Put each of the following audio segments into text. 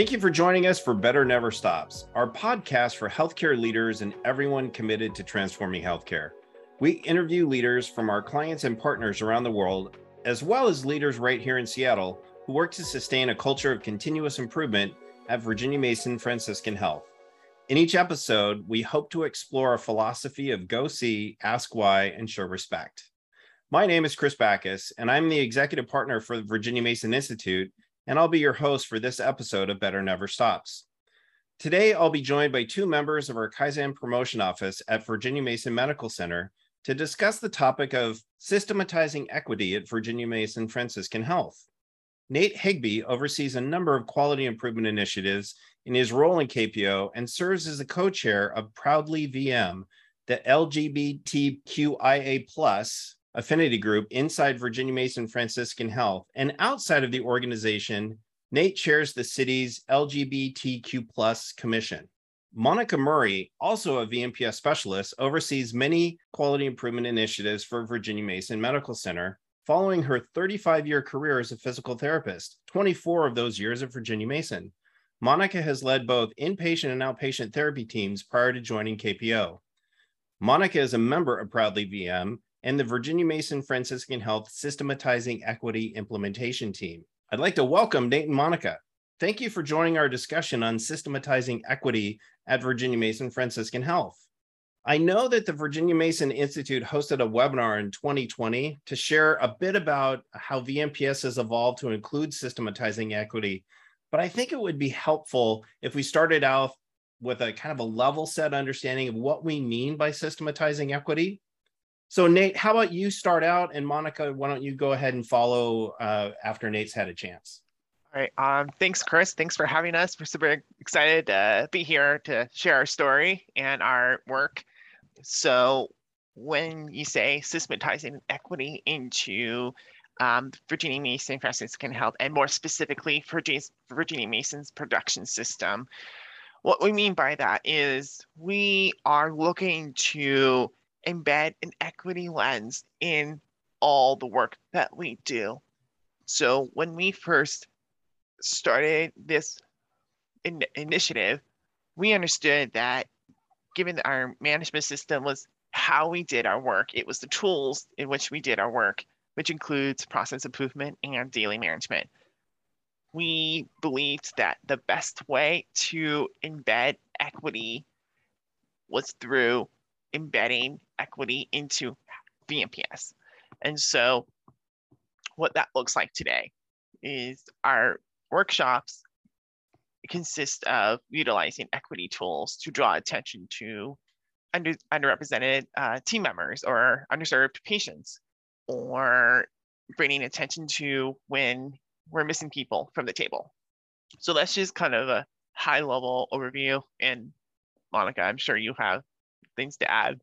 Thank you for joining us for Better Never Stops, our podcast for healthcare leaders and everyone committed to transforming healthcare. We interview leaders from our clients and partners around the world, as well as leaders right here in Seattle who work to sustain a culture of continuous improvement at Virginia Mason Franciscan Health. In each episode, we hope to explore a philosophy of go see, ask why, and show respect. My name is Chris Backus, and I'm the executive partner for the Virginia Mason Institute and I'll be your host for this episode of Better Never Stops. Today, I'll be joined by two members of our Kaizen promotion office at Virginia Mason Medical Center to discuss the topic of systematizing equity at Virginia Mason Franciscan Health. Nate Higby oversees a number of quality improvement initiatives in his role in KPO and serves as the co-chair of Proudly VM, the LGBTQIA plus affinity group inside Virginia Mason Franciscan Health. And outside of the organization, Nate chairs the city's LGBTQ plus commission. Monica Murray, also a VMPS specialist, oversees many quality improvement initiatives for Virginia Mason Medical Center, following her 35 year career as a physical therapist, 24 of those years at Virginia Mason. Monica has led both inpatient and outpatient therapy teams prior to joining KPO. Monica is a member of Proudly VM and the Virginia Mason Franciscan Health Systematizing Equity Implementation Team. I'd like to welcome Nate and Monica. Thank you for joining our discussion on systematizing equity at Virginia Mason Franciscan Health. I know that the Virginia Mason Institute hosted a webinar in 2020 to share a bit about how VMPS has evolved to include systematizing equity, but I think it would be helpful if we started out with a kind of a level set understanding of what we mean by systematizing equity so Nate, how about you start out, and Monica, why don't you go ahead and follow uh, after Nate's had a chance? All right. Um, thanks, Chris. Thanks for having us. We're super excited to be here to share our story and our work. So, when you say systematizing equity into um, Virginia Mason Franciscan Health, and more specifically for Virginia Mason's production system, what we mean by that is we are looking to embed an equity lens in all the work that we do. So when we first started this in- initiative, we understood that given our management system was how we did our work, it was the tools in which we did our work, which includes process improvement and daily management. We believed that the best way to embed equity was through embedding equity into VMPS. And so what that looks like today is our workshops consist of utilizing equity tools to draw attention to under, underrepresented uh, team members or underserved patients or bringing attention to when we're missing people from the table. So that's just kind of a high level overview. And Monica, I'm sure you have things to add.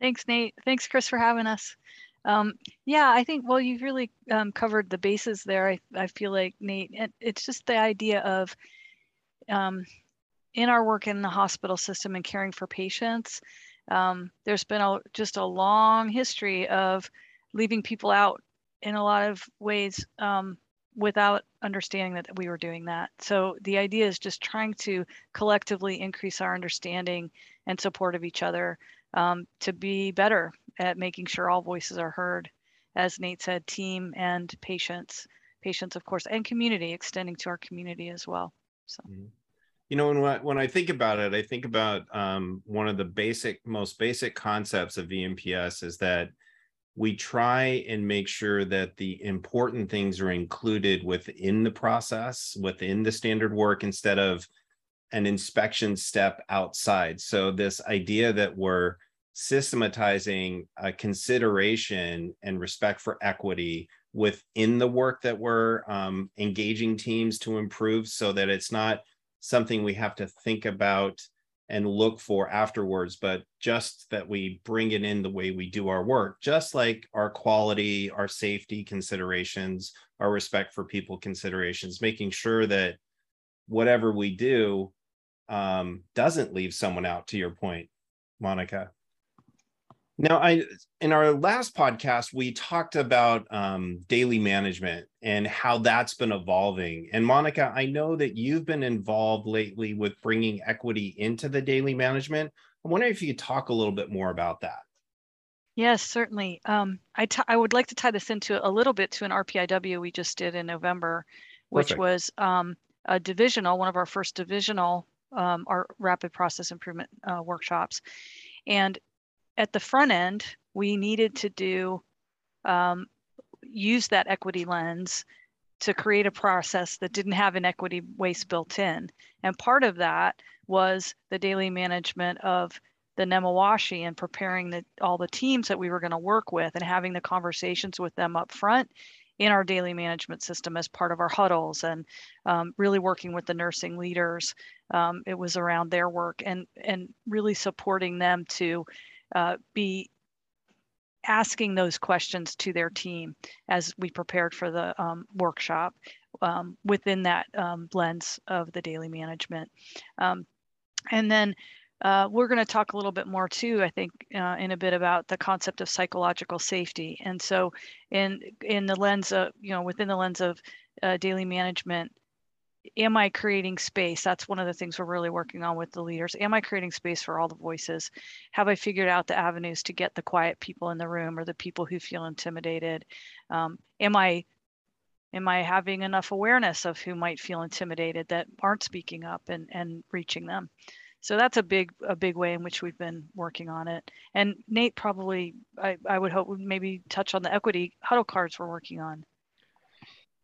Thanks, Nate. Thanks, Chris, for having us. Um, yeah, I think, well, you've really um, covered the bases there. I, I feel like, Nate, it, it's just the idea of um, in our work in the hospital system and caring for patients, um, there's been a, just a long history of leaving people out in a lot of ways um, without understanding that we were doing that. So the idea is just trying to collectively increase our understanding and support of each other um, to be better at making sure all voices are heard. As Nate said, team and patients, patients, of course, and community, extending to our community as well. So. Mm-hmm. You know, when I, when I think about it, I think about um, one of the basic, most basic concepts of VMPS is that we try and make sure that the important things are included within the process, within the standard work, instead of an inspection step outside. So, this idea that we're systematizing a consideration and respect for equity within the work that we're um, engaging teams to improve so that it's not something we have to think about and look for afterwards, but just that we bring it in the way we do our work, just like our quality, our safety considerations, our respect for people considerations, making sure that whatever we do um, doesn't leave someone out, to your point, Monica. Now, I in our last podcast we talked about um, daily management and how that's been evolving. And Monica, I know that you've been involved lately with bringing equity into the daily management. I wonder if you could talk a little bit more about that. Yes, certainly. Um, I, t- I would like to tie this into a little bit to an RPIW we just did in November, which Perfect. was um, a divisional, one of our first divisional, um, our rapid process improvement uh, workshops. And at the front end, we needed to do um, use that equity lens to create a process that didn't have an equity waste built in. And part of that was the daily management of the Nemawashi and preparing the, all the teams that we were going to work with and having the conversations with them up front in our daily management system as part of our huddles and um, really working with the nursing leaders. Um, it was around their work and and really supporting them to uh, be asking those questions to their team as we prepared for the um, workshop um, within that um, lens of the daily management. Um, and then uh, we're going to talk a little bit more too, I think, uh, in a bit about the concept of psychological safety. And so, in in the lens of you know within the lens of uh, daily management, am I creating space? That's one of the things we're really working on with the leaders. Am I creating space for all the voices? Have I figured out the avenues to get the quiet people in the room or the people who feel intimidated? Um, am I am I having enough awareness of who might feel intimidated that aren't speaking up and and reaching them? So that's a big a big way in which we've been working on it. And Nate probably I, I would hope would maybe touch on the equity huddle cards we're working on.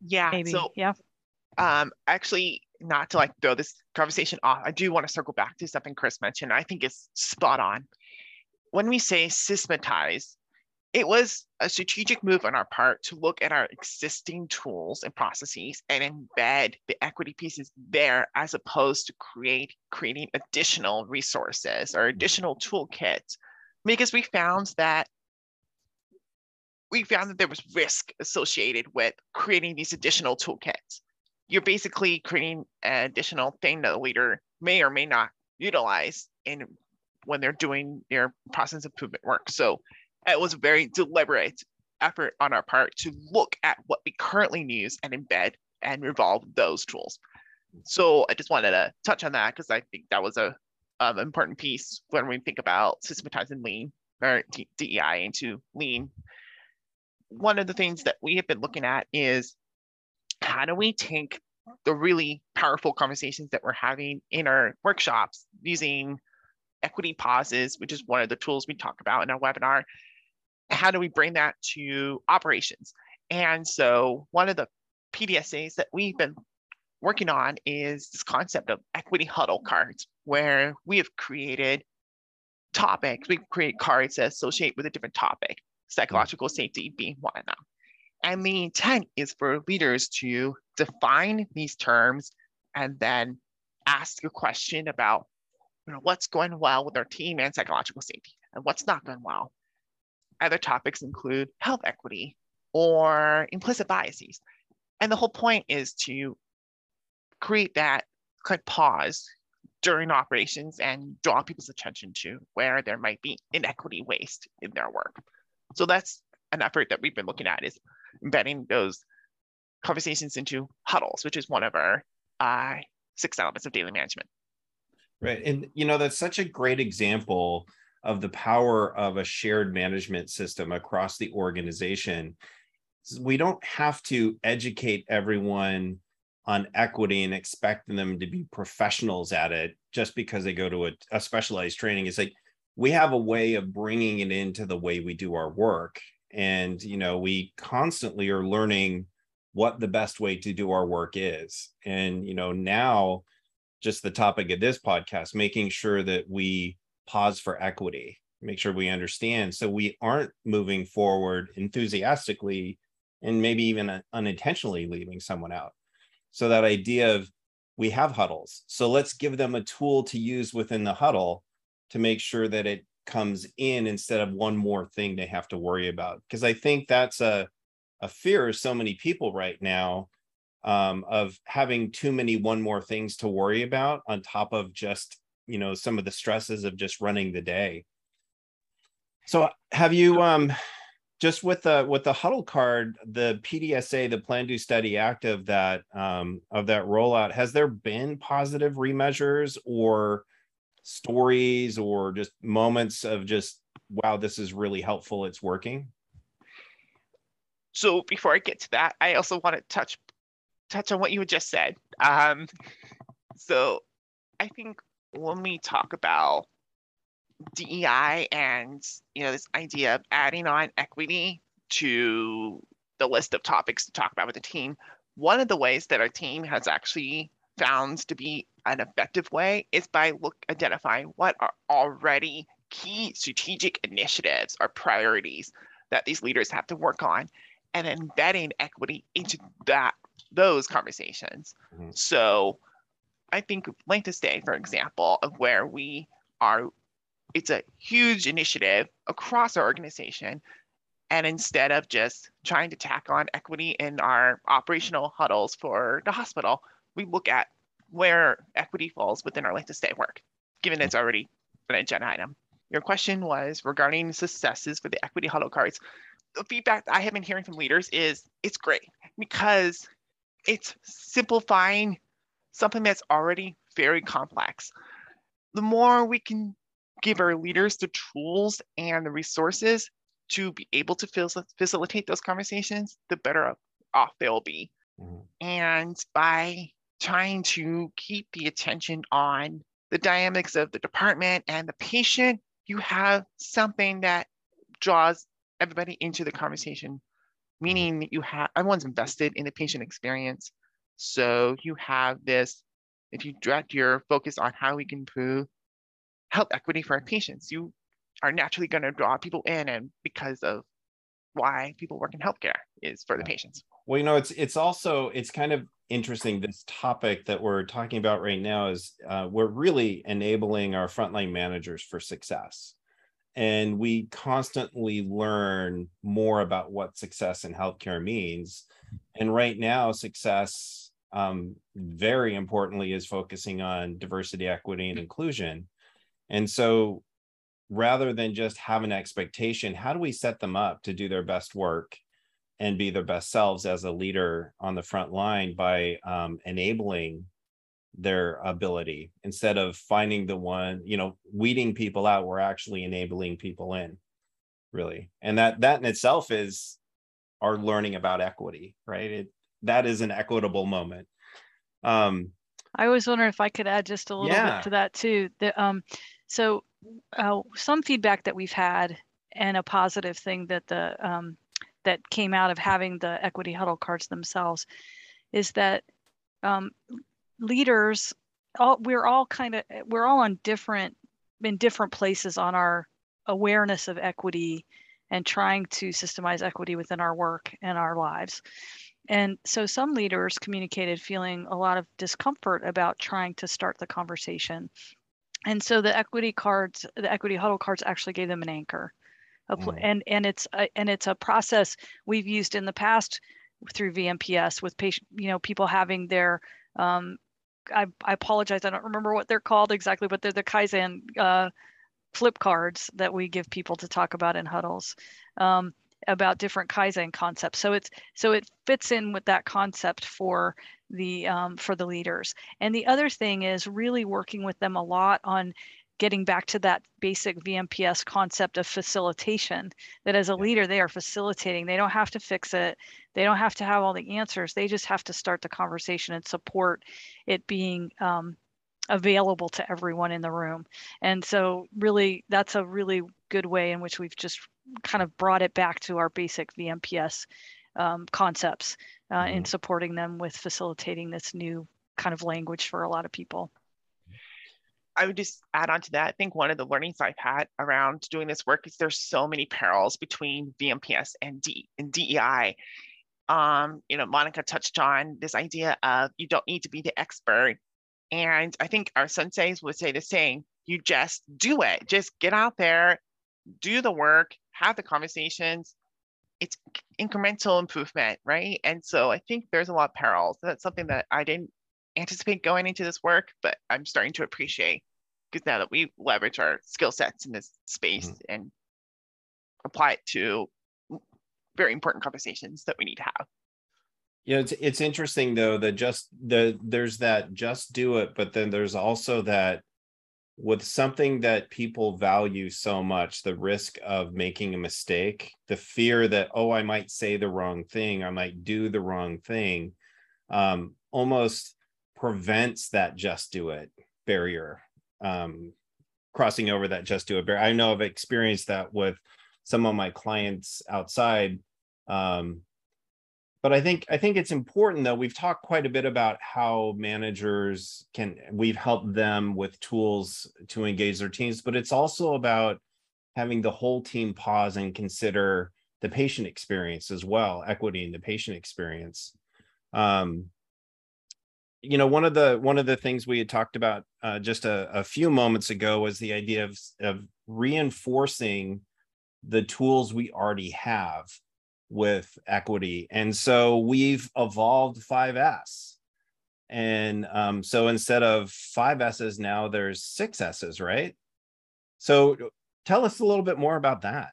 Yeah. Maybe. So yeah um, actually, not to like throw this conversation off, I do want to circle back to something Chris mentioned. I think it's spot on. When we say systematize, it was a strategic move on our part to look at our existing tools and processes and embed the equity pieces there as opposed to create creating additional resources or additional toolkits because we found that we found that there was risk associated with creating these additional toolkits you're basically creating an additional thing that the leader may or may not utilize in when they're doing their process improvement work. So it was a very deliberate effort on our part to look at what we currently use and embed and revolve those tools. So I just wanted to touch on that because I think that was a um, important piece when we think about systematizing lean or DEI into lean. One of the things that we have been looking at is how do we take the really powerful conversations that we're having in our workshops using equity pauses, which is one of the tools we talk about in our webinar. How do we bring that to operations? And so one of the PDSAs that we've been working on is this concept of equity huddle cards, where we have created topics. We create cards that associate with a different topic, hmm. psychological safety being one of them. And the intent is for leaders to define these terms and then ask a question about you know, what's going well with our team and psychological safety and what's not going well. Other topics include health equity or implicit biases. And the whole point is to create that of pause during operations and draw people's attention to where there might be inequity waste in their work. So that's an effort that we've been looking at is embedding those conversations into huddles, which is one of our uh, six elements of daily management. Right. And, you know, that's such a great example of the power of a shared management system across the organization. We don't have to educate everyone on equity and expect them to be professionals at it just because they go to a, a specialized training. It's like we have a way of bringing it into the way we do our work and you know we constantly are learning what the best way to do our work is. And you know now just the topic of this podcast making sure that we pause for equity make sure we understand so we aren't moving forward enthusiastically and maybe even unintentionally leaving someone out. So that idea of we have huddles. So let's give them a tool to use within the huddle to make sure that it comes in instead of one more thing they have to worry about. Because i think that's a a fear of so many people right now um, of having too many one more things to worry about on top of just you know some of the stresses of just running the day. So have you um just with the with the huddle card, the PDSA, the Plan Do Study Act of that um, of that rollout, has there been positive remeasures or stories or just moments of just wow, this is really helpful, it's working? So before I get to that, I also want to touch touch on what you had just said. Um, so I think when we talk about DEI and you know this idea of adding on equity to the list of topics to talk about with the team, one of the ways that our team has actually found to be an effective way is by look identifying what are already key strategic initiatives or priorities that these leaders have to work on and embedding equity into that those conversations. Mm-hmm. So I think length of stay, for example, of where we are, it's a huge initiative across our organization. And instead of just trying to tack on equity in our operational huddles for the hospital, we look at where equity falls within our length of stay work, given it's already an agenda item. Your question was regarding successes for the equity huddle cards. The feedback I have been hearing from leaders is it's great because it's simplifying something that's already very complex. The more we can give our leaders the tools and the resources to be able to facilitate those conversations, the better off they'll be. Mm-hmm. And by trying to keep the attention on the dynamics of the department and the patient, you have something that draws everybody into the conversation, mm-hmm. meaning that you have everyone's invested in the patient experience. So you have this, if you direct your focus on how we can improve health equity for our patients, you are naturally going to draw people in and because of why people work in healthcare is for the patients. Well, you know, it's it's also it's kind of interesting. This topic that we're talking about right now is uh, we're really enabling our frontline managers for success, and we constantly learn more about what success in healthcare means. And right now, success um, very importantly is focusing on diversity equity and inclusion and so rather than just have an expectation how do we set them up to do their best work and be their best selves as a leader on the front line by um, enabling their ability instead of finding the one you know weeding people out we're actually enabling people in really and that that in itself is our learning about equity right it that is an equitable moment. Um, I always wonder if I could add just a little yeah. bit to that too. The, um, so uh, some feedback that we've had and a positive thing that the um, that came out of having the equity huddle cards themselves is that um, leaders all we're all kind of we're all on different in different places on our awareness of equity and trying to systemize equity within our work and our lives and so some leaders communicated feeling a lot of discomfort about trying to start the conversation. And so the equity cards, the equity huddle cards actually gave them an anchor. Mm. And and it's a, and it's a process we've used in the past through VMPS with patient, you know, people having their um, I, I apologize, I don't remember what they're called exactly, but they're the Kaizen uh, flip cards that we give people to talk about in huddles. Um, about different kaizen concepts so it's so it fits in with that concept for the um, for the leaders and the other thing is really working with them a lot on getting back to that basic vmps concept of facilitation that as a leader they are facilitating. They don't have to fix it. They don't have to have all the answers. They just have to start the conversation and support it being um, available to everyone in the room. And so really that's a really good way in which we've just kind of brought it back to our basic VMPS um, concepts uh, mm-hmm. in supporting them with facilitating this new kind of language for a lot of people. I would just add on to that. I think one of the learnings I've had around doing this work is there's so many parallels between VMPS and, D, and DEI. Um, you know, Monica touched on this idea of you don't need to be the expert. And I think our senseis would say the same. You just do it. Just get out there, do the work, have the conversations. It's incremental improvement, right? And so I think there's a lot of parallels. That's something that I didn't anticipate going into this work, but I'm starting to appreciate because now that we leverage our skill sets in this space mm-hmm. and apply it to very important conversations that we need to have. Yeah, it's it's interesting though that just the there's that just do it, but then there's also that with something that people value so much, the risk of making a mistake, the fear that oh I might say the wrong thing, I might do the wrong thing, um, almost prevents that just do it barrier. Um, crossing over that just do a barrier. I know I've experienced that with some of my clients outside um, but I think I think it's important though. We've talked quite a bit about how managers can we've helped them with tools to engage their teams, but it's also about having the whole team pause and consider the patient experience as well, equity in the patient experience. Um, you know, one of the one of the things we had talked about uh, just a, a few moments ago was the idea of of reinforcing the tools we already have with equity. And so we've evolved 5S. And um, so instead of five S's now, there's six S's, right? So tell us a little bit more about that.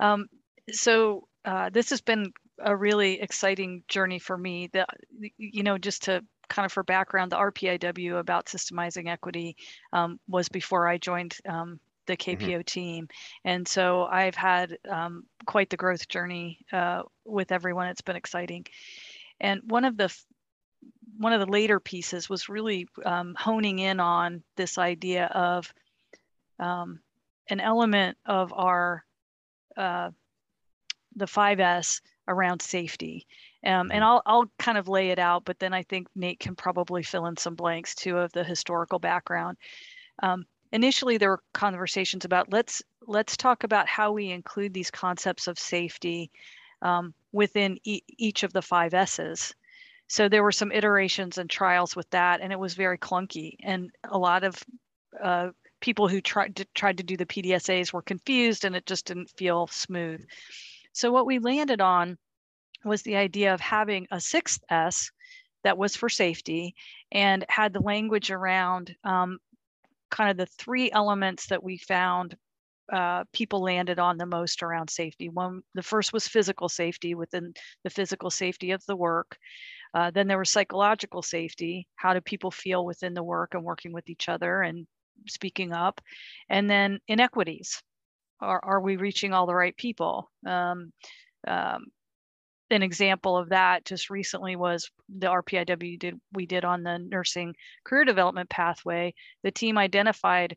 Um, so uh, this has been a really exciting journey for me. That you know, just to kind of for background, the RPIW about systemizing equity um, was before I joined um, the KPO mm-hmm. team. And so I've had um, quite the growth journey uh, with everyone. It's been exciting. And one of the one of the later pieces was really um, honing in on this idea of um, an element of our uh, the 5S around safety. Um, and mm-hmm. I'll, I'll kind of lay it out, but then I think Nate can probably fill in some blanks too of the historical background. Um, initially there were conversations about let's let's talk about how we include these concepts of safety um, within e- each of the five S's. So there were some iterations and trials with that, and it was very clunky. And a lot of uh, people who tried to tried to do the PDSAs were confused, and it just didn't feel smooth. So what we landed on was the idea of having a sixth S that was for safety and had the language around um, kind of the three elements that we found uh, people landed on the most around safety. One, the first was physical safety within the physical safety of the work. Uh, then there was psychological safety. How do people feel within the work and working with each other and speaking up? And then inequities. Are, are we reaching all the right people? Um, um, an example of that just recently was the RPIW did we did on the nursing career development pathway. The team identified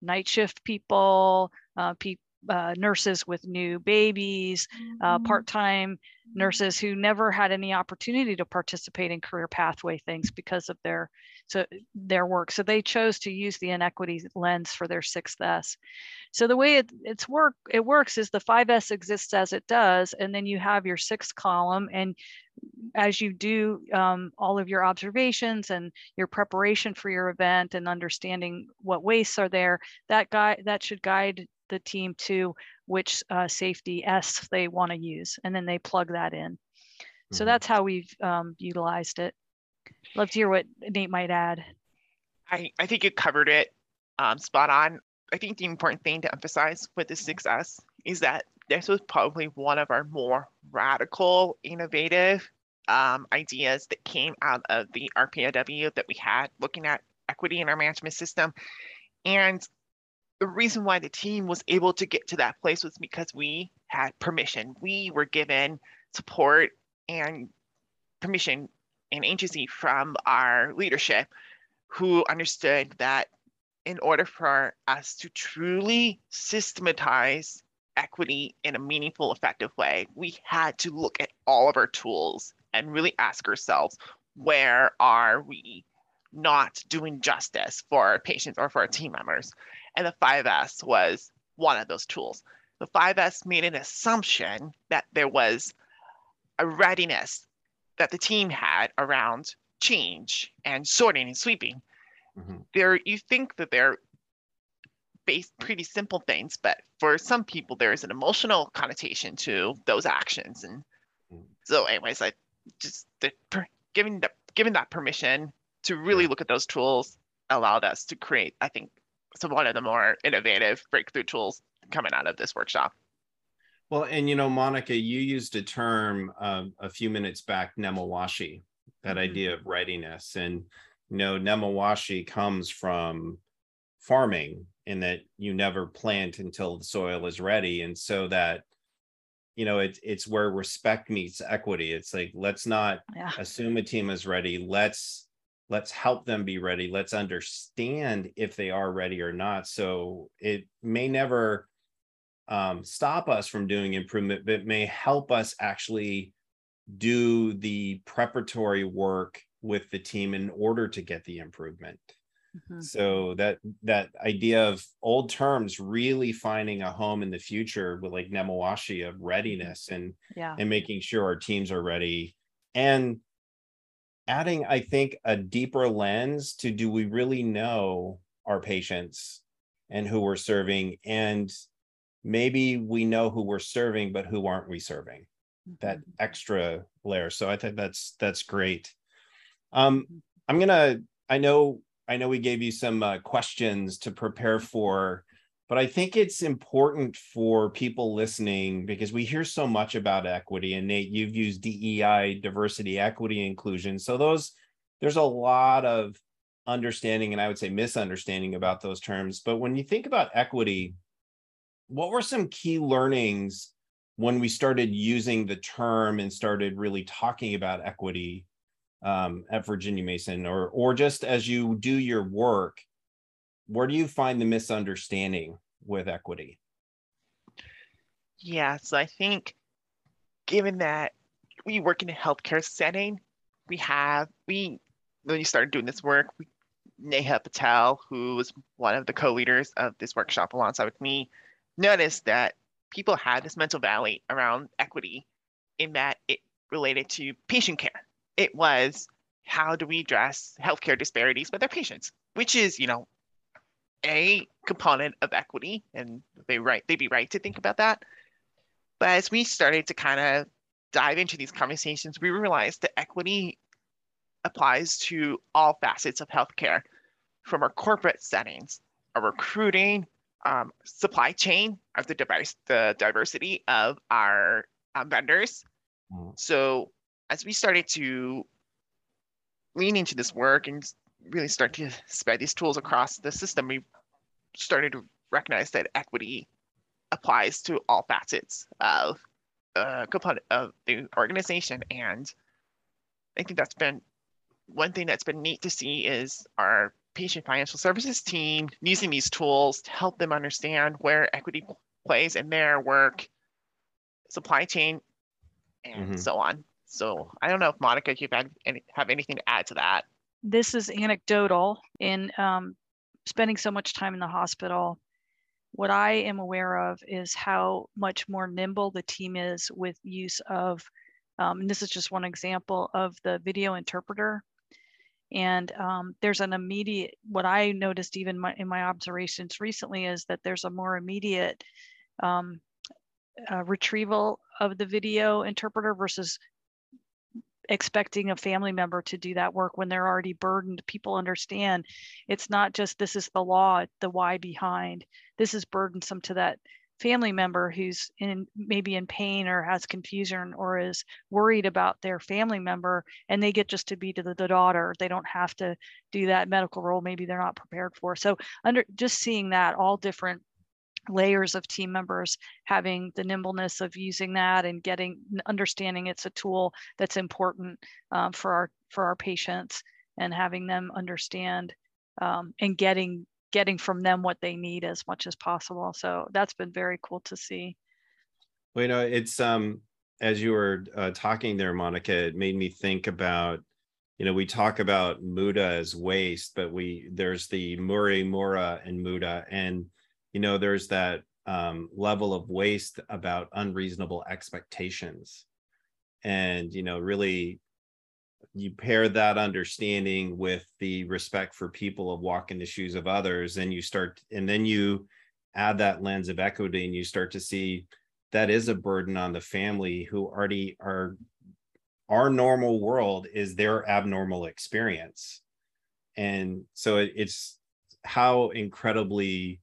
night shift people, uh, pe- uh, nurses with new babies, uh, mm-hmm. part-time nurses who never had any opportunity to participate in career pathway things because of their so their work. So they chose to use the inequity lens for their sixth S. So the way it, it's work it works is the 5S exists as it does, and then you have your sixth column, and as you do um, all of your observations and your preparation for your event and understanding what wastes are there, that guy that should guide the team to which uh, safety S they want to use, and then they plug that in. Mm-hmm. So that's how we've um, utilized it. Love to hear what Nate might add. I, I think you covered it um, spot on. I think the important thing to emphasize with the 6S is that this was probably one of our more radical, innovative um, ideas that came out of the RPIW that we had looking at equity in our management system. And the reason why the team was able to get to that place was because we had permission. We were given support and permission and agency from our leadership who understood that in order for us to truly systematize equity in a meaningful, effective way, we had to look at all of our tools and really ask ourselves where are we not doing justice for our patients or for our team members? And the 5S was one of those tools. The 5S made an assumption that there was a readiness that the team had around change and sorting and sweeping. Mm-hmm. There, you think that they're based pretty simple things, but for some people, there is an emotional connotation to those actions. And mm-hmm. so, anyways, I just the, giving the, giving that permission to really look at those tools allowed us to create, I think, so one of the more innovative breakthrough tools coming out of this workshop. Well, and you know, Monica, you used a term uh, a few minutes back, nemawashi, that mm-hmm. idea of readiness. And, you know, nemawashi comes from farming in that you never plant until the soil is ready. And so that, you know, it's it's where respect meets equity. It's like, let's not yeah. assume a team is ready. Let's let's help them be ready. Let's understand if they are ready or not. So it may never um, stop us from doing improvement, but may help us actually do the preparatory work with the team in order to get the improvement. Mm-hmm. So that that idea of old terms really finding a home in the future with like nemawashi of readiness and yeah. and making sure our teams are ready and adding I think a deeper lens to do we really know our patients and who we're serving and maybe we know who we're serving, but who aren't we serving? Mm-hmm. That extra layer. So I think that's that's great. Um, mm-hmm. I'm gonna. I know. I know we gave you some uh, questions to prepare for, but I think it's important for people listening because we hear so much about equity. And Nate, you've used DEI, diversity, equity, inclusion. So those there's a lot of understanding and I would say misunderstanding about those terms. But when you think about equity, what were some key learnings when we started using the term and started really talking about equity um, at Virginia Mason, or or just as you do your work, where do you find the misunderstanding with equity? Yeah, so I think given that we work in a healthcare setting, we have we when you started doing this work, we, Neha Patel, who was one of the co-leaders of this workshop alongside with me, noticed that people had this mental valley around equity in that it related to patient care. It was how do we address healthcare disparities with our patients, which is, you know, a component of equity, and they right they'd be right to think about that. But as we started to kind of dive into these conversations, we realized that equity applies to all facets of healthcare, from our corporate settings, our recruiting, um, supply chain of the device, the diversity of our um, vendors. Mm. So as we started to lean into this work and really start to spread these tools across the system, we started to recognize that equity applies to all facets of uh, component of the organization. And I think that's been one thing that's been neat to see is our patient financial services team using these tools to help them understand where equity plays in their work, supply chain, and mm-hmm. so on. So I don't know if Monica, if you have, any, have anything to add to that. This is anecdotal in um, spending so much time in the hospital. What I am aware of is how much more nimble the team is with use of, um, and this is just one example of the video interpreter and um, there's an immediate, what I noticed even my, in my observations recently is that there's a more immediate um, uh, retrieval of the video interpreter versus expecting a family member to do that work when they're already burdened people understand it's not just this is the law the why behind this is burdensome to that family member who's in maybe in pain or has confusion or is worried about their family member and they get just to be to the, the daughter. They don't have to do that medical role maybe they're not prepared for. So under just seeing that all different layers of team members having the nimbleness of using that and getting understanding it's a tool that's important um, for our for our patients and having them understand um, and getting getting from them what they need as much as possible. So that's been very cool to see. Well, you know, it's um as you were uh, talking there, Monica, it made me think about, you know, we talk about muda as waste, but we there's the muri, mura, and muda, and you know, there's that um, level of waste about unreasonable expectations, and you know, really you pair that understanding with the respect for people of walking the shoes of others and you start and then you add that lens of equity and you start to see that is a burden on the family who already are our normal world is their abnormal experience. And so it, it's how incredibly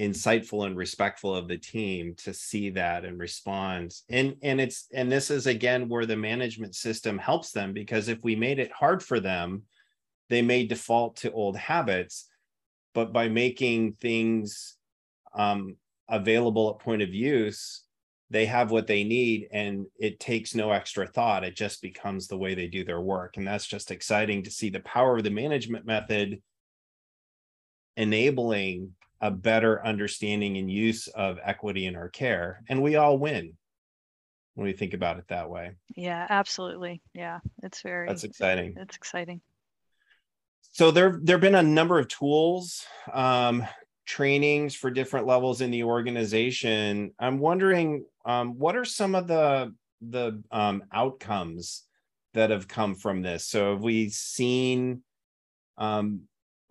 insightful and respectful of the team to see that and respond. And and it's and this is again where the management system helps them because if we made it hard for them they may default to old habits. But by making things um, available at point of use they have what they need and it takes no extra thought. It just becomes the way they do their work. And that's just exciting to see the power of the management method enabling a better understanding and use of equity in our care and we all win when we think about it that way. Yeah absolutely. Yeah it's very that's exciting. it's exciting. So there there have been a number of tools um, trainings for different levels in the organization. I'm wondering um, what are some of the the um, outcomes that have come from this? So have we seen um,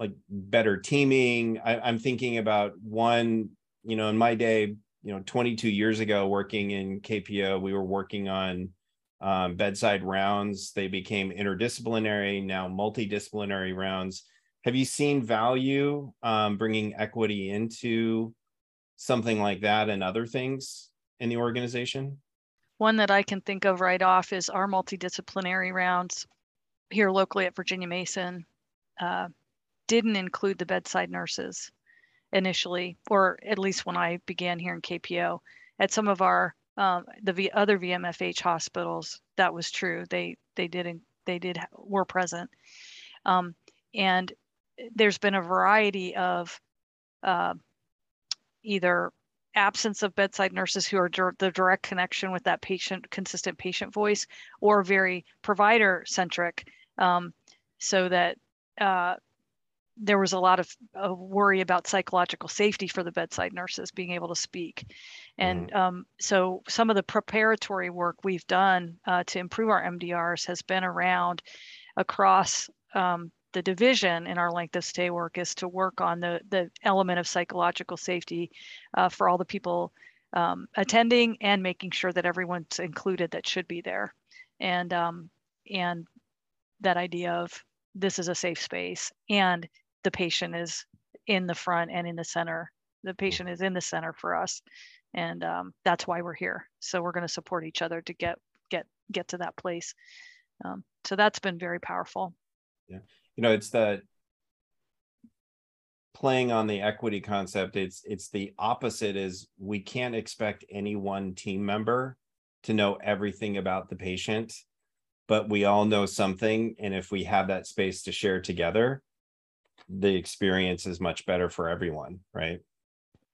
like better teaming I, i'm thinking about one you know in my day you know 22 years ago working in kpo we were working on um, bedside rounds. They became interdisciplinary, now multidisciplinary rounds. Have you seen value um, bringing equity into something like that and other things in the organization? One that I can think of right off is our multidisciplinary rounds here locally at Virginia Mason uh, didn't include the bedside nurses initially, or at least when I began here in KPO. At some of our um, the v- other VMFH hospitals, that was true. They they didn't they did were present, um, and there's been a variety of uh, either absence of bedside nurses who are dir- the direct connection with that patient consistent patient voice or very provider centric um, so that uh, there was a lot of uh, worry about psychological safety for the bedside nurses being able to speak. And mm-hmm. um, so some of the preparatory work we've done uh, to improve our MDRs has been around across um, the division in our length of stay work is to work on the, the element of psychological safety uh, for all the people um, attending and making sure that everyone's included that should be there. And, um, and that idea of this is a safe space and the patient is in the front and in the center. The patient is in the center for us, and um, that's why we're here. So we're going to support each other to get get get to that place. Um, so that's been very powerful. Yeah, you know, it's the playing on the equity concept. It's it's the opposite. Is we can't expect any one team member to know everything about the patient but we all know something and if we have that space to share together the experience is much better for everyone, right?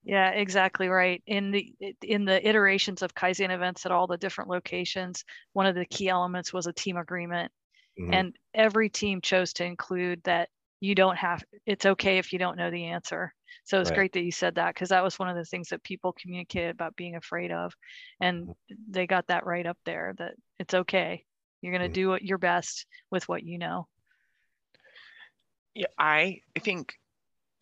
Yeah, exactly right. In the in the iterations of Kaizen events at all the different locations, one of the key elements was a team agreement. Mm-hmm. And every team chose to include that you don't have it's okay if you don't know the answer. So it's right. great that you said that because that was one of the things that people communicated about being afraid of. And mm-hmm. they got that right up there that it's okay. You're going to mm-hmm. do your best with what you know. Yeah, I I think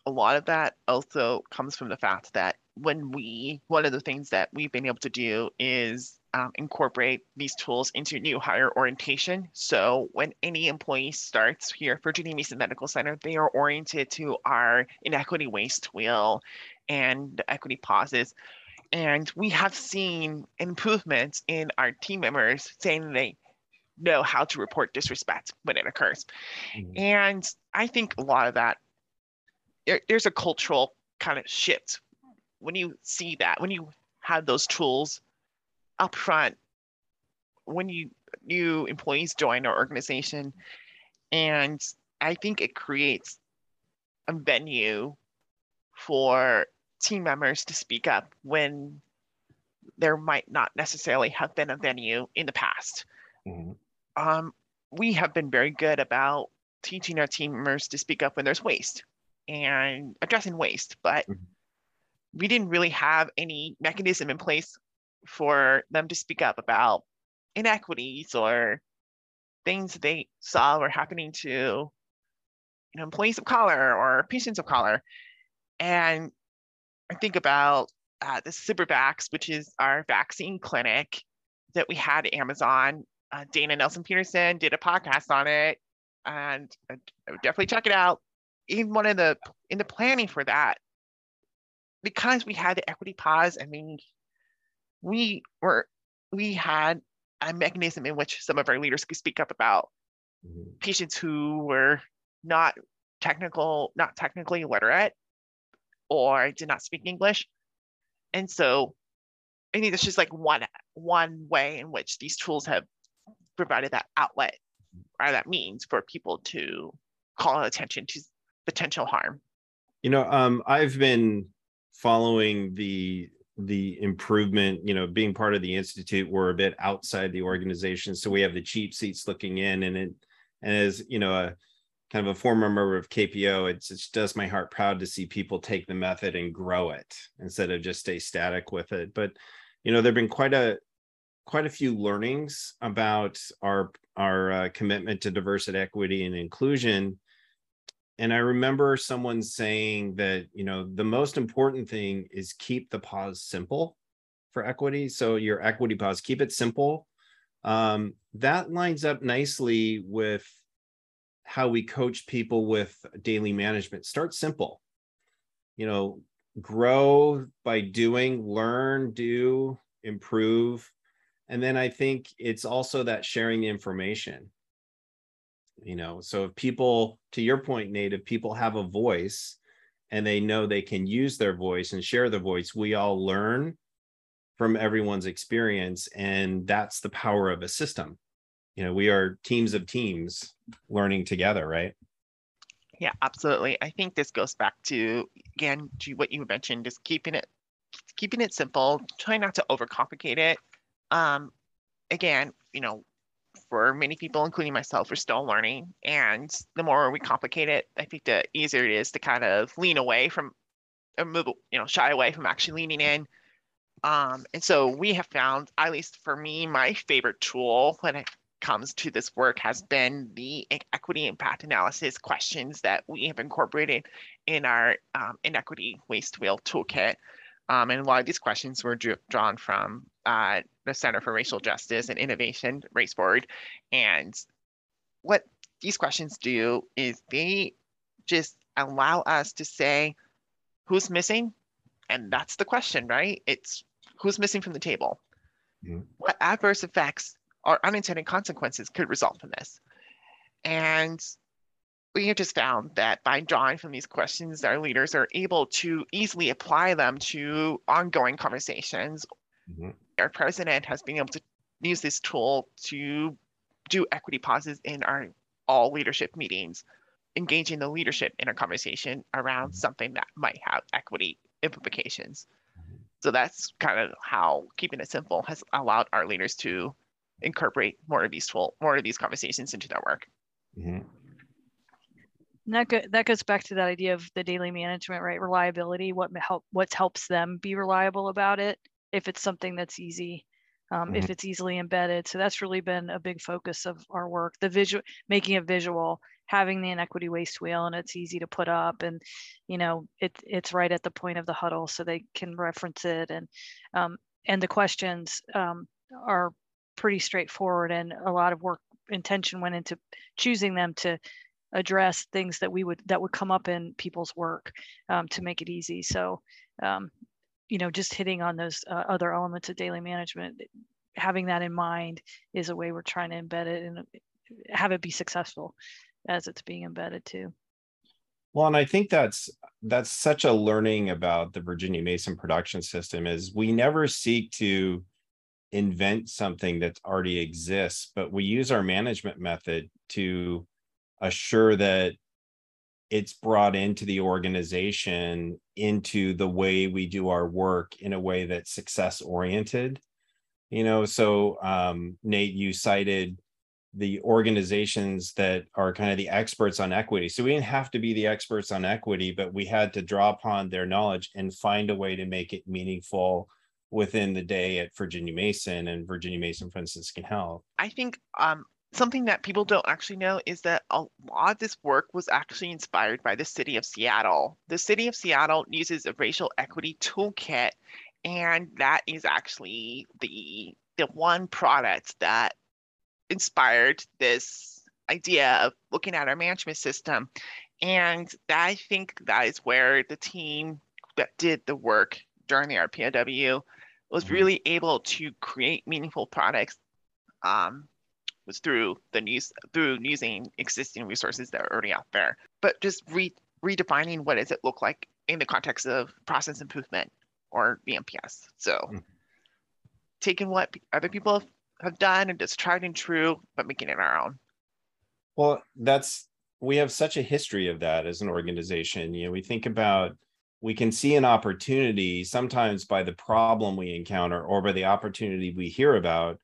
a lot of that also comes from the fact that when we one of the things that we've been able to do is um, incorporate these tools into new hire orientation. So when any employee starts here at Virginia Mason Medical Center, they are oriented to our inequity waste wheel and equity pauses. And we have seen improvements in our team members saying they know how to report disrespect when it occurs. Mm-hmm. And I think a lot of that, there, there's a cultural kind of shift when you see that, when you have those tools up front, when you new employees join our organization. And I think it creates a venue for team members to speak up when there might not necessarily have been a venue in the past. Mm-hmm um, we have been very good about teaching our team members to speak up when there's waste and addressing waste, but mm-hmm. we didn't really have any mechanism in place for them to speak up about inequities or things they saw were happening to you know employees of color or patients of color and i think about uh, the CyberVax, which is our vaccine clinic that we had at amazon uh, Dana Nelson Peterson did a podcast on it, and uh, definitely check it out. in one of the in the planning for that, because we had the equity pause, I mean, we were we had a mechanism in which some of our leaders could speak up about mm-hmm. patients who were not technical, not technically literate or did not speak English. And so I think that's just like one one way in which these tools have provided that outlet or that means for people to call attention to potential harm. You know, um, I've been following the the improvement you know being part of the institute we're a bit outside the organization so we have the cheap seats looking in and it and as you know a kind of a former member of kpo it's, it does my heart proud to see people take the method and grow it instead of just stay static with it but you know there've been quite a quite a few learnings about our our uh, commitment to diversity equity and inclusion. And i remember someone saying that you know the most important thing is keep the pause simple for equity. So your equity pause keep it simple. Um, that lines up nicely with how we coach people with daily management. Start simple. You know grow by doing learn do improve and then i think it's also that sharing the information. You know so if people to your point nate if people have a voice and they know they can use their voice and share their voice we all learn from everyone's experience and that's the power of a system. You know we are teams of teams learning together right? Yeah absolutely. I think this goes back to again to what you mentioned is keeping it keeping it simple trying not to overcomplicate it um again you know for many people, including myself, we're still learning. And the more we complicate it, I think the easier it is to kind of lean away from or move, you know, shy away from actually leaning in. Um, and so we have found, at least for me, my favorite tool when it comes to this work has been the equity impact analysis questions that we have incorporated in our um, inequity waste wheel toolkit. Um, and a lot of these questions were drawn from uh, the Center for Racial Justice and Innovation, Race Forward. And what these questions do is they just allow us to say who's missing. And that's the question, right? It's who's missing from the table. Mm-hmm. What adverse effects or unintended consequences could result from this? And we have just found that by drawing from these questions, our leaders are able to easily apply them to ongoing conversations. Mm-hmm. Our president has been able to use this tool to do equity pauses in our all leadership meetings, engaging the leadership in a conversation around mm-hmm. something that might have equity implications. Mm-hmm. So that's kind of how keeping it simple has allowed our leaders to incorporate more of these tool, more of these conversations into their work. Mm-hmm. That go, that goes back to that idea of the daily management, right? Reliability. What help what helps them be reliable about it. If it's something that's easy, um, mm-hmm. if it's easily embedded. So that's really been a big focus of our work. The visual, making it visual, having the inequity waste wheel, and it's easy to put up, and you know it it's right at the point of the huddle, so they can reference it, and um, and the questions um, are pretty straightforward, and a lot of work intention went into choosing them to address things that we would that would come up in people's work um, to make it easy. So, um, you know, just hitting on those uh, other elements of daily management, having that in mind is a way we're trying to embed it and have it be successful as it's being embedded too. Well, and I think that's that's such a learning about the Virginia Mason production system is we never seek to invent something that already exists, but we use our management method to assure that it's brought into the organization into the way we do our work in a way that's success oriented you know so um, nate you cited the organizations that are kind of the experts on equity. So we didn't have to be the experts on equity but we had to draw upon their knowledge and find a way to make it meaningful within the day at virginia mason and virginia mason for instance can help. I think um, something that people don't actually know is that a lot of this work was actually inspired by the city of Seattle. The city of Seattle uses a racial equity toolkit, and that is actually the the one product that inspired this idea of looking at our management system And I think that is where the team that did the work during the RPIW was Mhm. really able to create meaningful products um, was through the news through using existing resources that are already out there, but just re- redefining what does it look like in the context of process improvement or VMPS. So Mm. taking what other people have, have done and just tried and true, but making it our own. Well, that's we have such a history of that as an organization. You know, we think about we can see an opportunity sometimes by the problem we encounter or by the opportunity we hear about,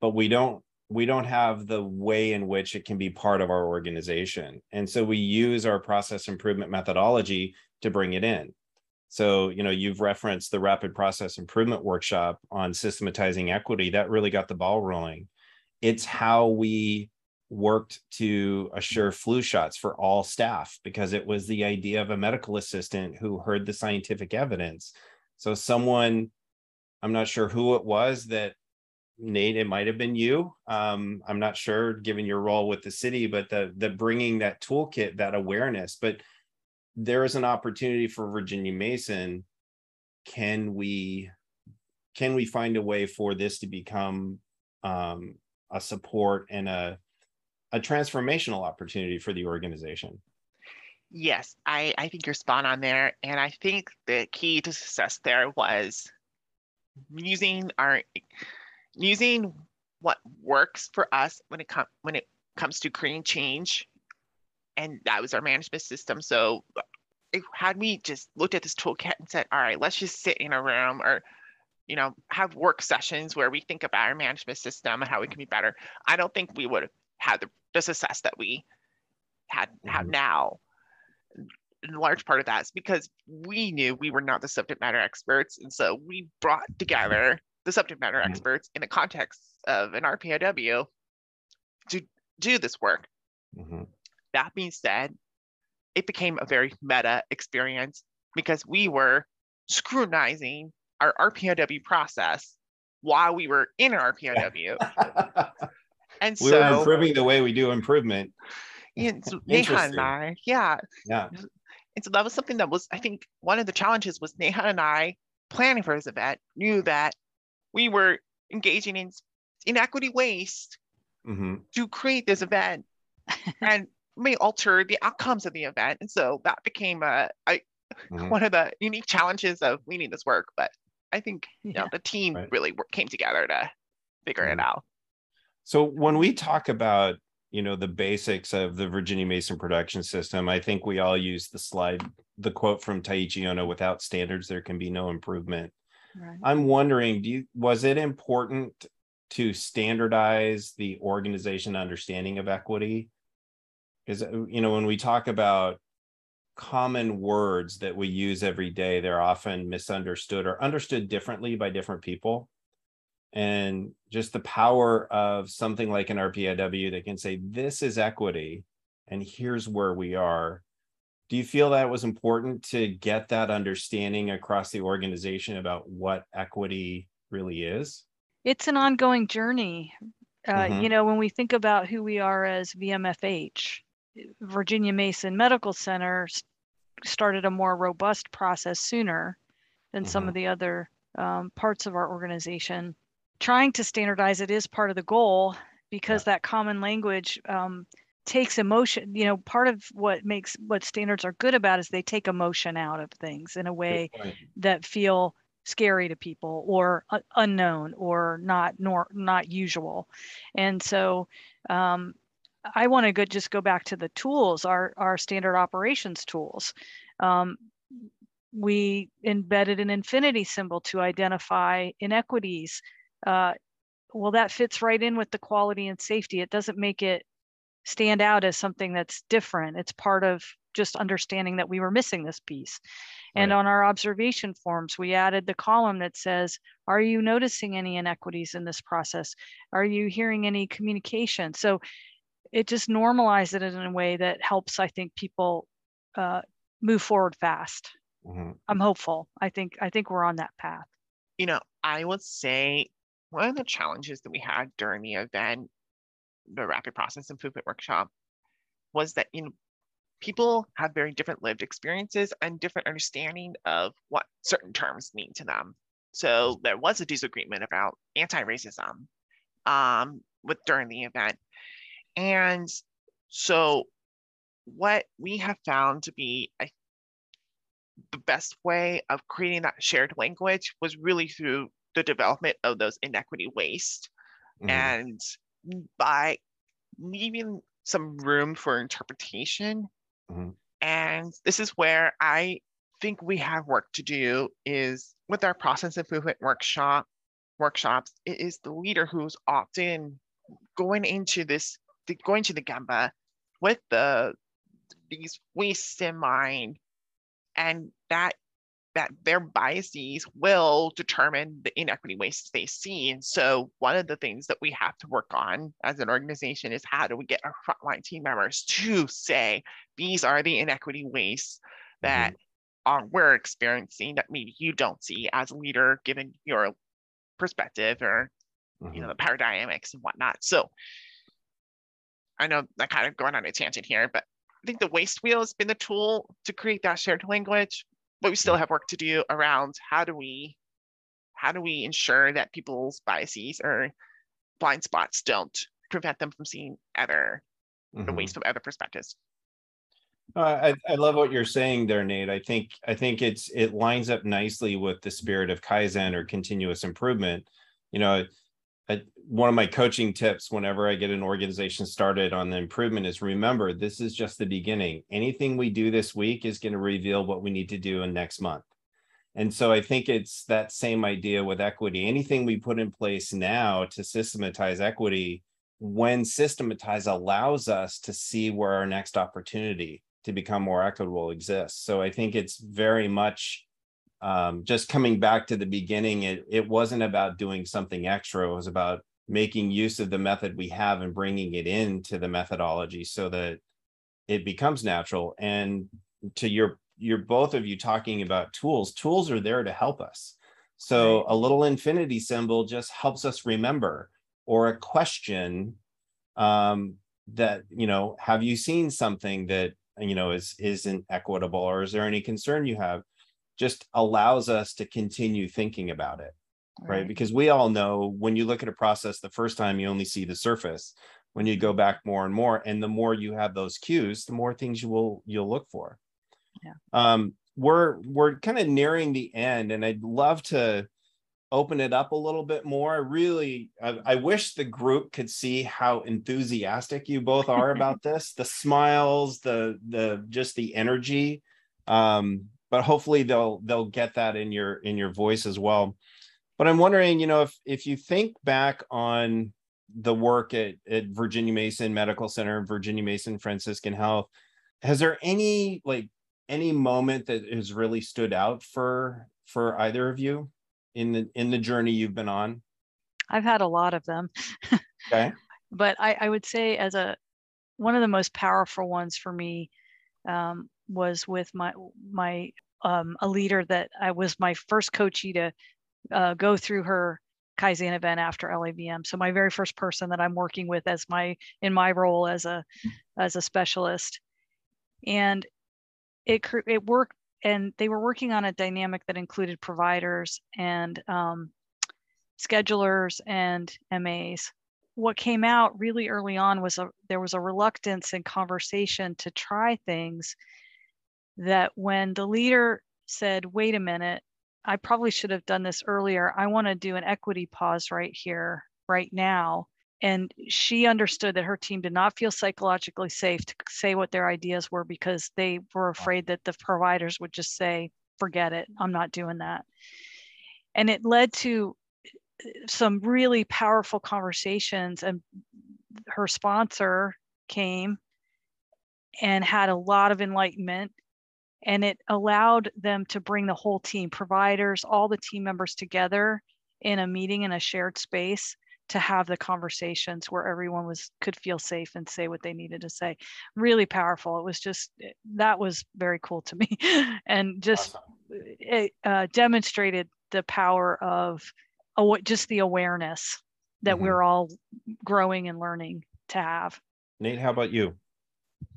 but we don't we don't have the way in which it can be part of our organization. And so we use our process improvement methodology to bring it in. So, you know, you've referenced the rapid process improvement workshop on systematizing equity. That really got the ball rolling. It's how we worked to assure flu shots for all staff because it was the idea of a medical assistant who heard the scientific evidence. So, someone, I'm not sure who it was that Nate, it might have been you. Um, I'm not sure given your role with the city, but the the bringing that toolkit, that awareness. But there is an opportunity for Virginia Mason. Can we can we find a way for this to become um, a support and a a transformational opportunity for the organization? Yes, I, I think you're spot on there. And I think the key to success there was using our using what works for us when it comes when it comes to creating change. And that was our management system. So if, had we just looked at this toolkit and said, all right, let's just sit in a room or you know, have work sessions where we think about our management system and how we can be better. I don't think we would have had the, the success that we had have Mhm. now. In large part of that is because we knew we were not the subject matter experts, and so we brought together the subject matter Mhm. experts in the context of an RPIW to do this work. Mhm. That being said, it became a very meta experience because we were scrutinizing our RPIW process while we were in our RPIW. And so. we were improving the way we do improvement. and so Neha and I, yeah. Yeah. And so that was something that was, I think, one of the challenges was Neha and I planning for this event knew that we were engaging in inequity waste hmm to create this event and may alter the outcomes of the event. And so that became a, I, Mhm. one of the unique challenges of leading this work. But I think you know, the team Right. really work, came together to figure it Mhm. out. So when we talk about you know the basics of the Virginia Mason production system, I think we all use the slide, the quote from Taiichi Ohno: "Without standards, there can be no improvement." Right. I'm wondering, do you was it important to standardize the organization understanding of equity? Is uh, you know when we talk about common words that we use every day, they're often misunderstood or understood differently by different people. And just the power of something like an RPIW that can say, this is equity, and here's where we are. Do you feel that was important to get that understanding across the organization about what equity really is? It's an ongoing journey. Uh, Mhm. You know, when we think about who we are as VMFH, Virginia Mason Medical Center started a more robust process sooner than some of the other um, parts of our organization. Trying to standardize it is part of the goal because that common language um, takes emotion. You know, part of what makes what standards are good about is they take emotion out of things in a way that feel scary to people or uh, unknown or not nor not usual. And so um, i want to go just go back to the tools our our standard operations tools. Um, we embedded an infinity symbol to identify inequities. Uh, well that fits right in with the quality and safety. It doesn't make it stand out as something that's different it's part of just understanding that we were missing this piece and Right. on our observation forms, we added the column that says, Are you noticing any inequities in this process? Are you hearing any communication? So it just normalized it in a way that helps, I think, people uh, move forward fast. Mhm. I'm hopeful. I think I think we're on that path. you know, I would say one of the challenges that we had during the event, the rapid process improvement workshop, was that you know people have very different lived experiences and different understanding of what certain terms mean to them. So there was a disagreement about anti-racism um, with during the event. And so what we have found to be a, the best way of creating that shared language was really through the development of those inequity waste mm-hmm. and by leaving some room for interpretation mm-hmm. and this is where i think we have work to do is with our process improvement workshop workshops it is the leader who's often going into this going to the gemba with the these wastes in mind and that that their biases will determine the inequity wastes they see. And so one of the things that we have to work on as an organization is how do we get our frontline team members to say, these are the inequity wastes that mm-hmm. are, we're experiencing that maybe you don't see as a leader, given your perspective or mm-hmm. you know mm-hmm. the paradigms and whatnot. So I know I'm kind of going on a tangent here, but I think the waste wheel has been the tool to create that shared language, but we still have work to do around how do we how do we ensure that people's biases or blind spots don't prevent them from seeing other mm-hmm. the waste of other perspectives. Uh, I, I love what you're saying there, Nate. I think I think it's it lines up nicely with the spirit of Kaizen or continuous improvement. You know, I, one of my coaching tips whenever I get an organization started on the improvement is remember this is just the beginning. Anything we do this week is going to reveal what we need to do in next month. And so I think it's that same idea with equity. Anything we put in place now to systematize equity, when systematized, allows us to see where our next opportunity to become more equitable exists. So I think it's very much um, just coming back to the beginning, it, it wasn't about doing something extra. It was about making use of the method we have and bringing it into the methodology so that it becomes natural. And to your, your both of you talking about tools, tools are there to help us. So a little infinity symbol just helps us remember, or a question um, that you know, have you seen something that you know is isn't equitable, or is there any concern you have? Just allows us to continue thinking about it right. right, because we all know when you look at a process the first time you only see the surface. When you go back more and more and the more you have those cues the more things you will you'll look for. Yeah. Um we're we're kind of nearing the end and i'd love to open it up a little bit more. I really I, I wish the group could see how enthusiastic you both are about this the smiles the the just the energy. Um but hopefully they'll they'll get that in your in your voice as well. But i'm wondering you know if if you think back on the work at, at virginia mason medical center virginia mason franciscan health has there any like any moment that has really stood out for for either of you in the in the journey you've been on? I've had a lot of them. Okay. But I, I would say as a one of the most powerful ones for me um, was with my my um, a leader that I was my first coachee to uh, go through her Kaizen event after LAVM. So my very first person that I'm working with as my in my role as a as a specialist, and it it worked. And they were working on a dynamic that included providers and um, schedulers and MAs. What came out really early on was a there was a reluctance in conversation to try things that when the leader said, wait a minute, I probably should have done this earlier. I want to do an equity pause right here, right now. And she understood that her team did not feel psychologically safe to say what their ideas were because they were afraid that the providers would just say, forget it, I'm not doing that. And it led to uh, some really powerful conversations. And her sponsor came and had a lot of enlightenment and it allowed them to bring the whole team providers all the team members together in a meeting in a shared space to have the conversations where everyone was could feel safe and say what they needed to say. Really powerful. It was just eh, that was very cool to me. And just awesome. it uh, demonstrated the power of uh, just the awareness that mm-hmm. we're all growing and learning to have. Nate how about you?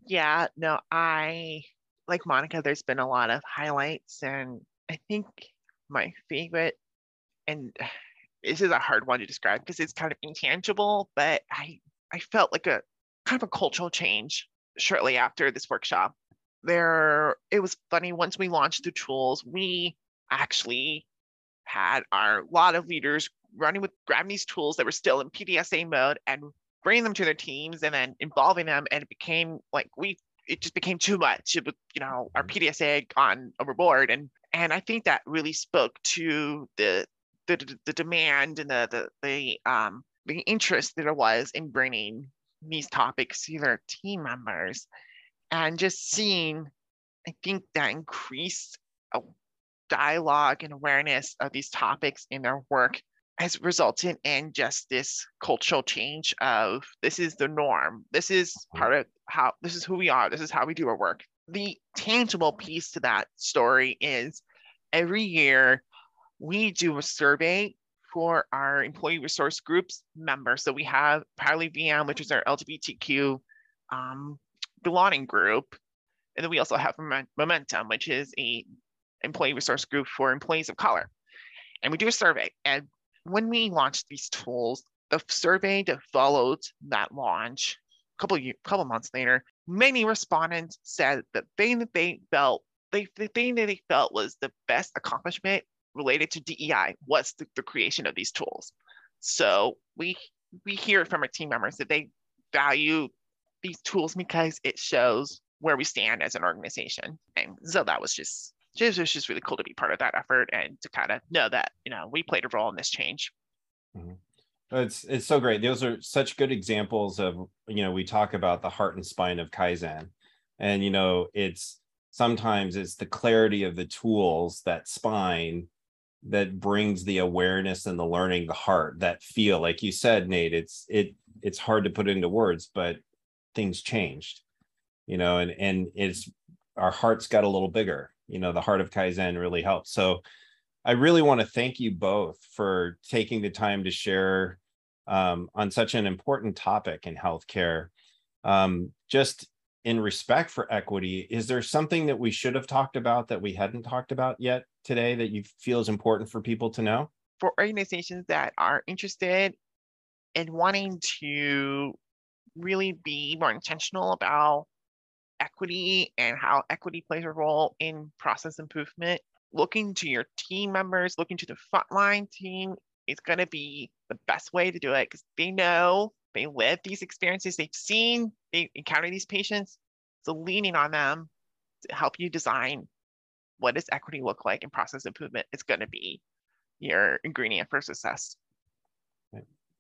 Yeah, no, I like Monica, there's been a lot of highlights, and I think my favorite, and this is a hard one to describe because it's kind of intangible, but I I felt like a kind of a cultural change shortly after this workshop. There, it was funny once we launched the tools, we actually had our lot of leaders running with grabbing these tools that were still in PDSA mode and bringing them to their teams and then involving them and it became like we it just became too much it was you know our mm-hmm. pdsa gone overboard and and i think that really spoke to the the, the demand and the, the the um the interest that there was in bringing these topics to their team members and just seeing i think that increased dialogue and awareness of these topics in their work has resulted in just this cultural change of this is the norm. This is mm-hmm. part of how this is who we are. This is how we do our work. The tangible piece to that story is every year we do a survey for our employee resource groups members. So we have Powerly VM, which is our LGBTQ um, belonging group. And then we also have Momentum, which is a employee resource group for employees of color. And we do a survey. And when we launched these tools, the survey that followed that launch, a couple years, couple months later, many respondents said the thing that they felt, they, the thing that they felt was the best accomplishment related to DEI was the, the creation of these tools. So we we hear from our team members that they value these tools because it shows where we stand as an organization. And so that was just was just really cool to be part of that effort and to kind of know that you know we played a role in this change. Mm-hmm. It's it's so great. Those are such good examples of you know we talk about the heart and spine of kaizen, and you know it's sometimes it's the clarity of the tools that spine that brings the awareness and the learning the heart that feel like you said nate it's it it's hard to put into words but things changed you know and and it's our hearts got a little bigger you know the heart of kaizen really helps. So i really want to thank you both for taking the time to share um, on such an important topic in healthcare. Um, just in respect for equity is there something that we should have talked about that we hadn't talked about yet today that you feel is important for people to know? For organizations that are interested in wanting to really be more intentional about equity and how equity plays a role in process improvement. Looking to your team members, looking to the frontline team is going to be the best way to do it because they know they live these experiences, they've seen, they encounter these patients. So leaning on them to help you design what does equity look like in process improvement is going to be your ingredient for success.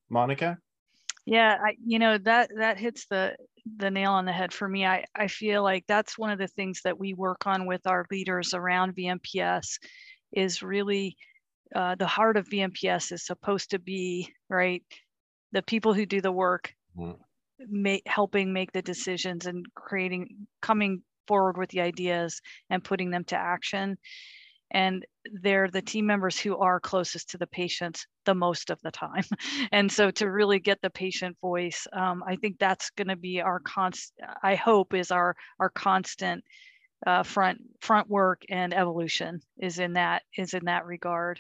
Monica? Yeah, I, you know that that hits the the nail on the head for me. I, I feel like that's one of the things that we work on with our leaders around VMPS is really uh, the heart of VMPS is supposed to be, right? The people who do the work, mm-hmm. helping make the decisions and creating, coming forward with the ideas and putting them to action and they're the team members who are closest to the patients the most of the time. And so to really get the patient voice um, i think that's going to be our constant i hope is our our constant uh, front front work and evolution is in that is in that regard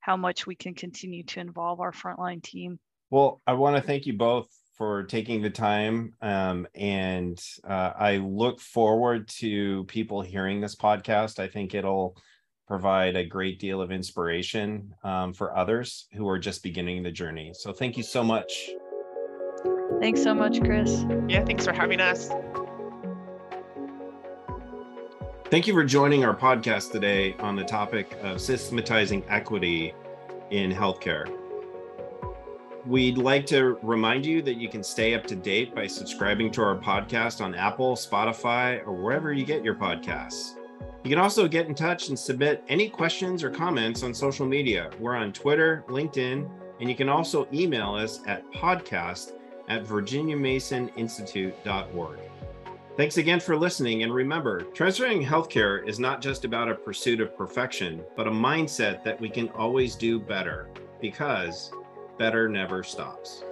how much we can continue to involve our frontline team. Well i want to thank you both for taking the time um, and uh, i look forward to people hearing this podcast. I think it'll provide a great deal of inspiration um, for others who are just beginning the journey. So thank you so much. Thanks so much, Chris. Yeah, thanks for having us. Thank you for joining our podcast today on the topic of systematizing equity in healthcare. We'd like to remind you that you can stay up to date by subscribing to our podcast on Apple, Spotify, or wherever you get your podcasts. You can also get in touch and submit any questions or comments on social media. We're on Twitter, LinkedIn, and you can also email us at podcast at virginiamasoninstitute.org. Thanks again for listening. And remember, transferring healthcare is not just about a pursuit of perfection, but a mindset that we can always do better because better never stops.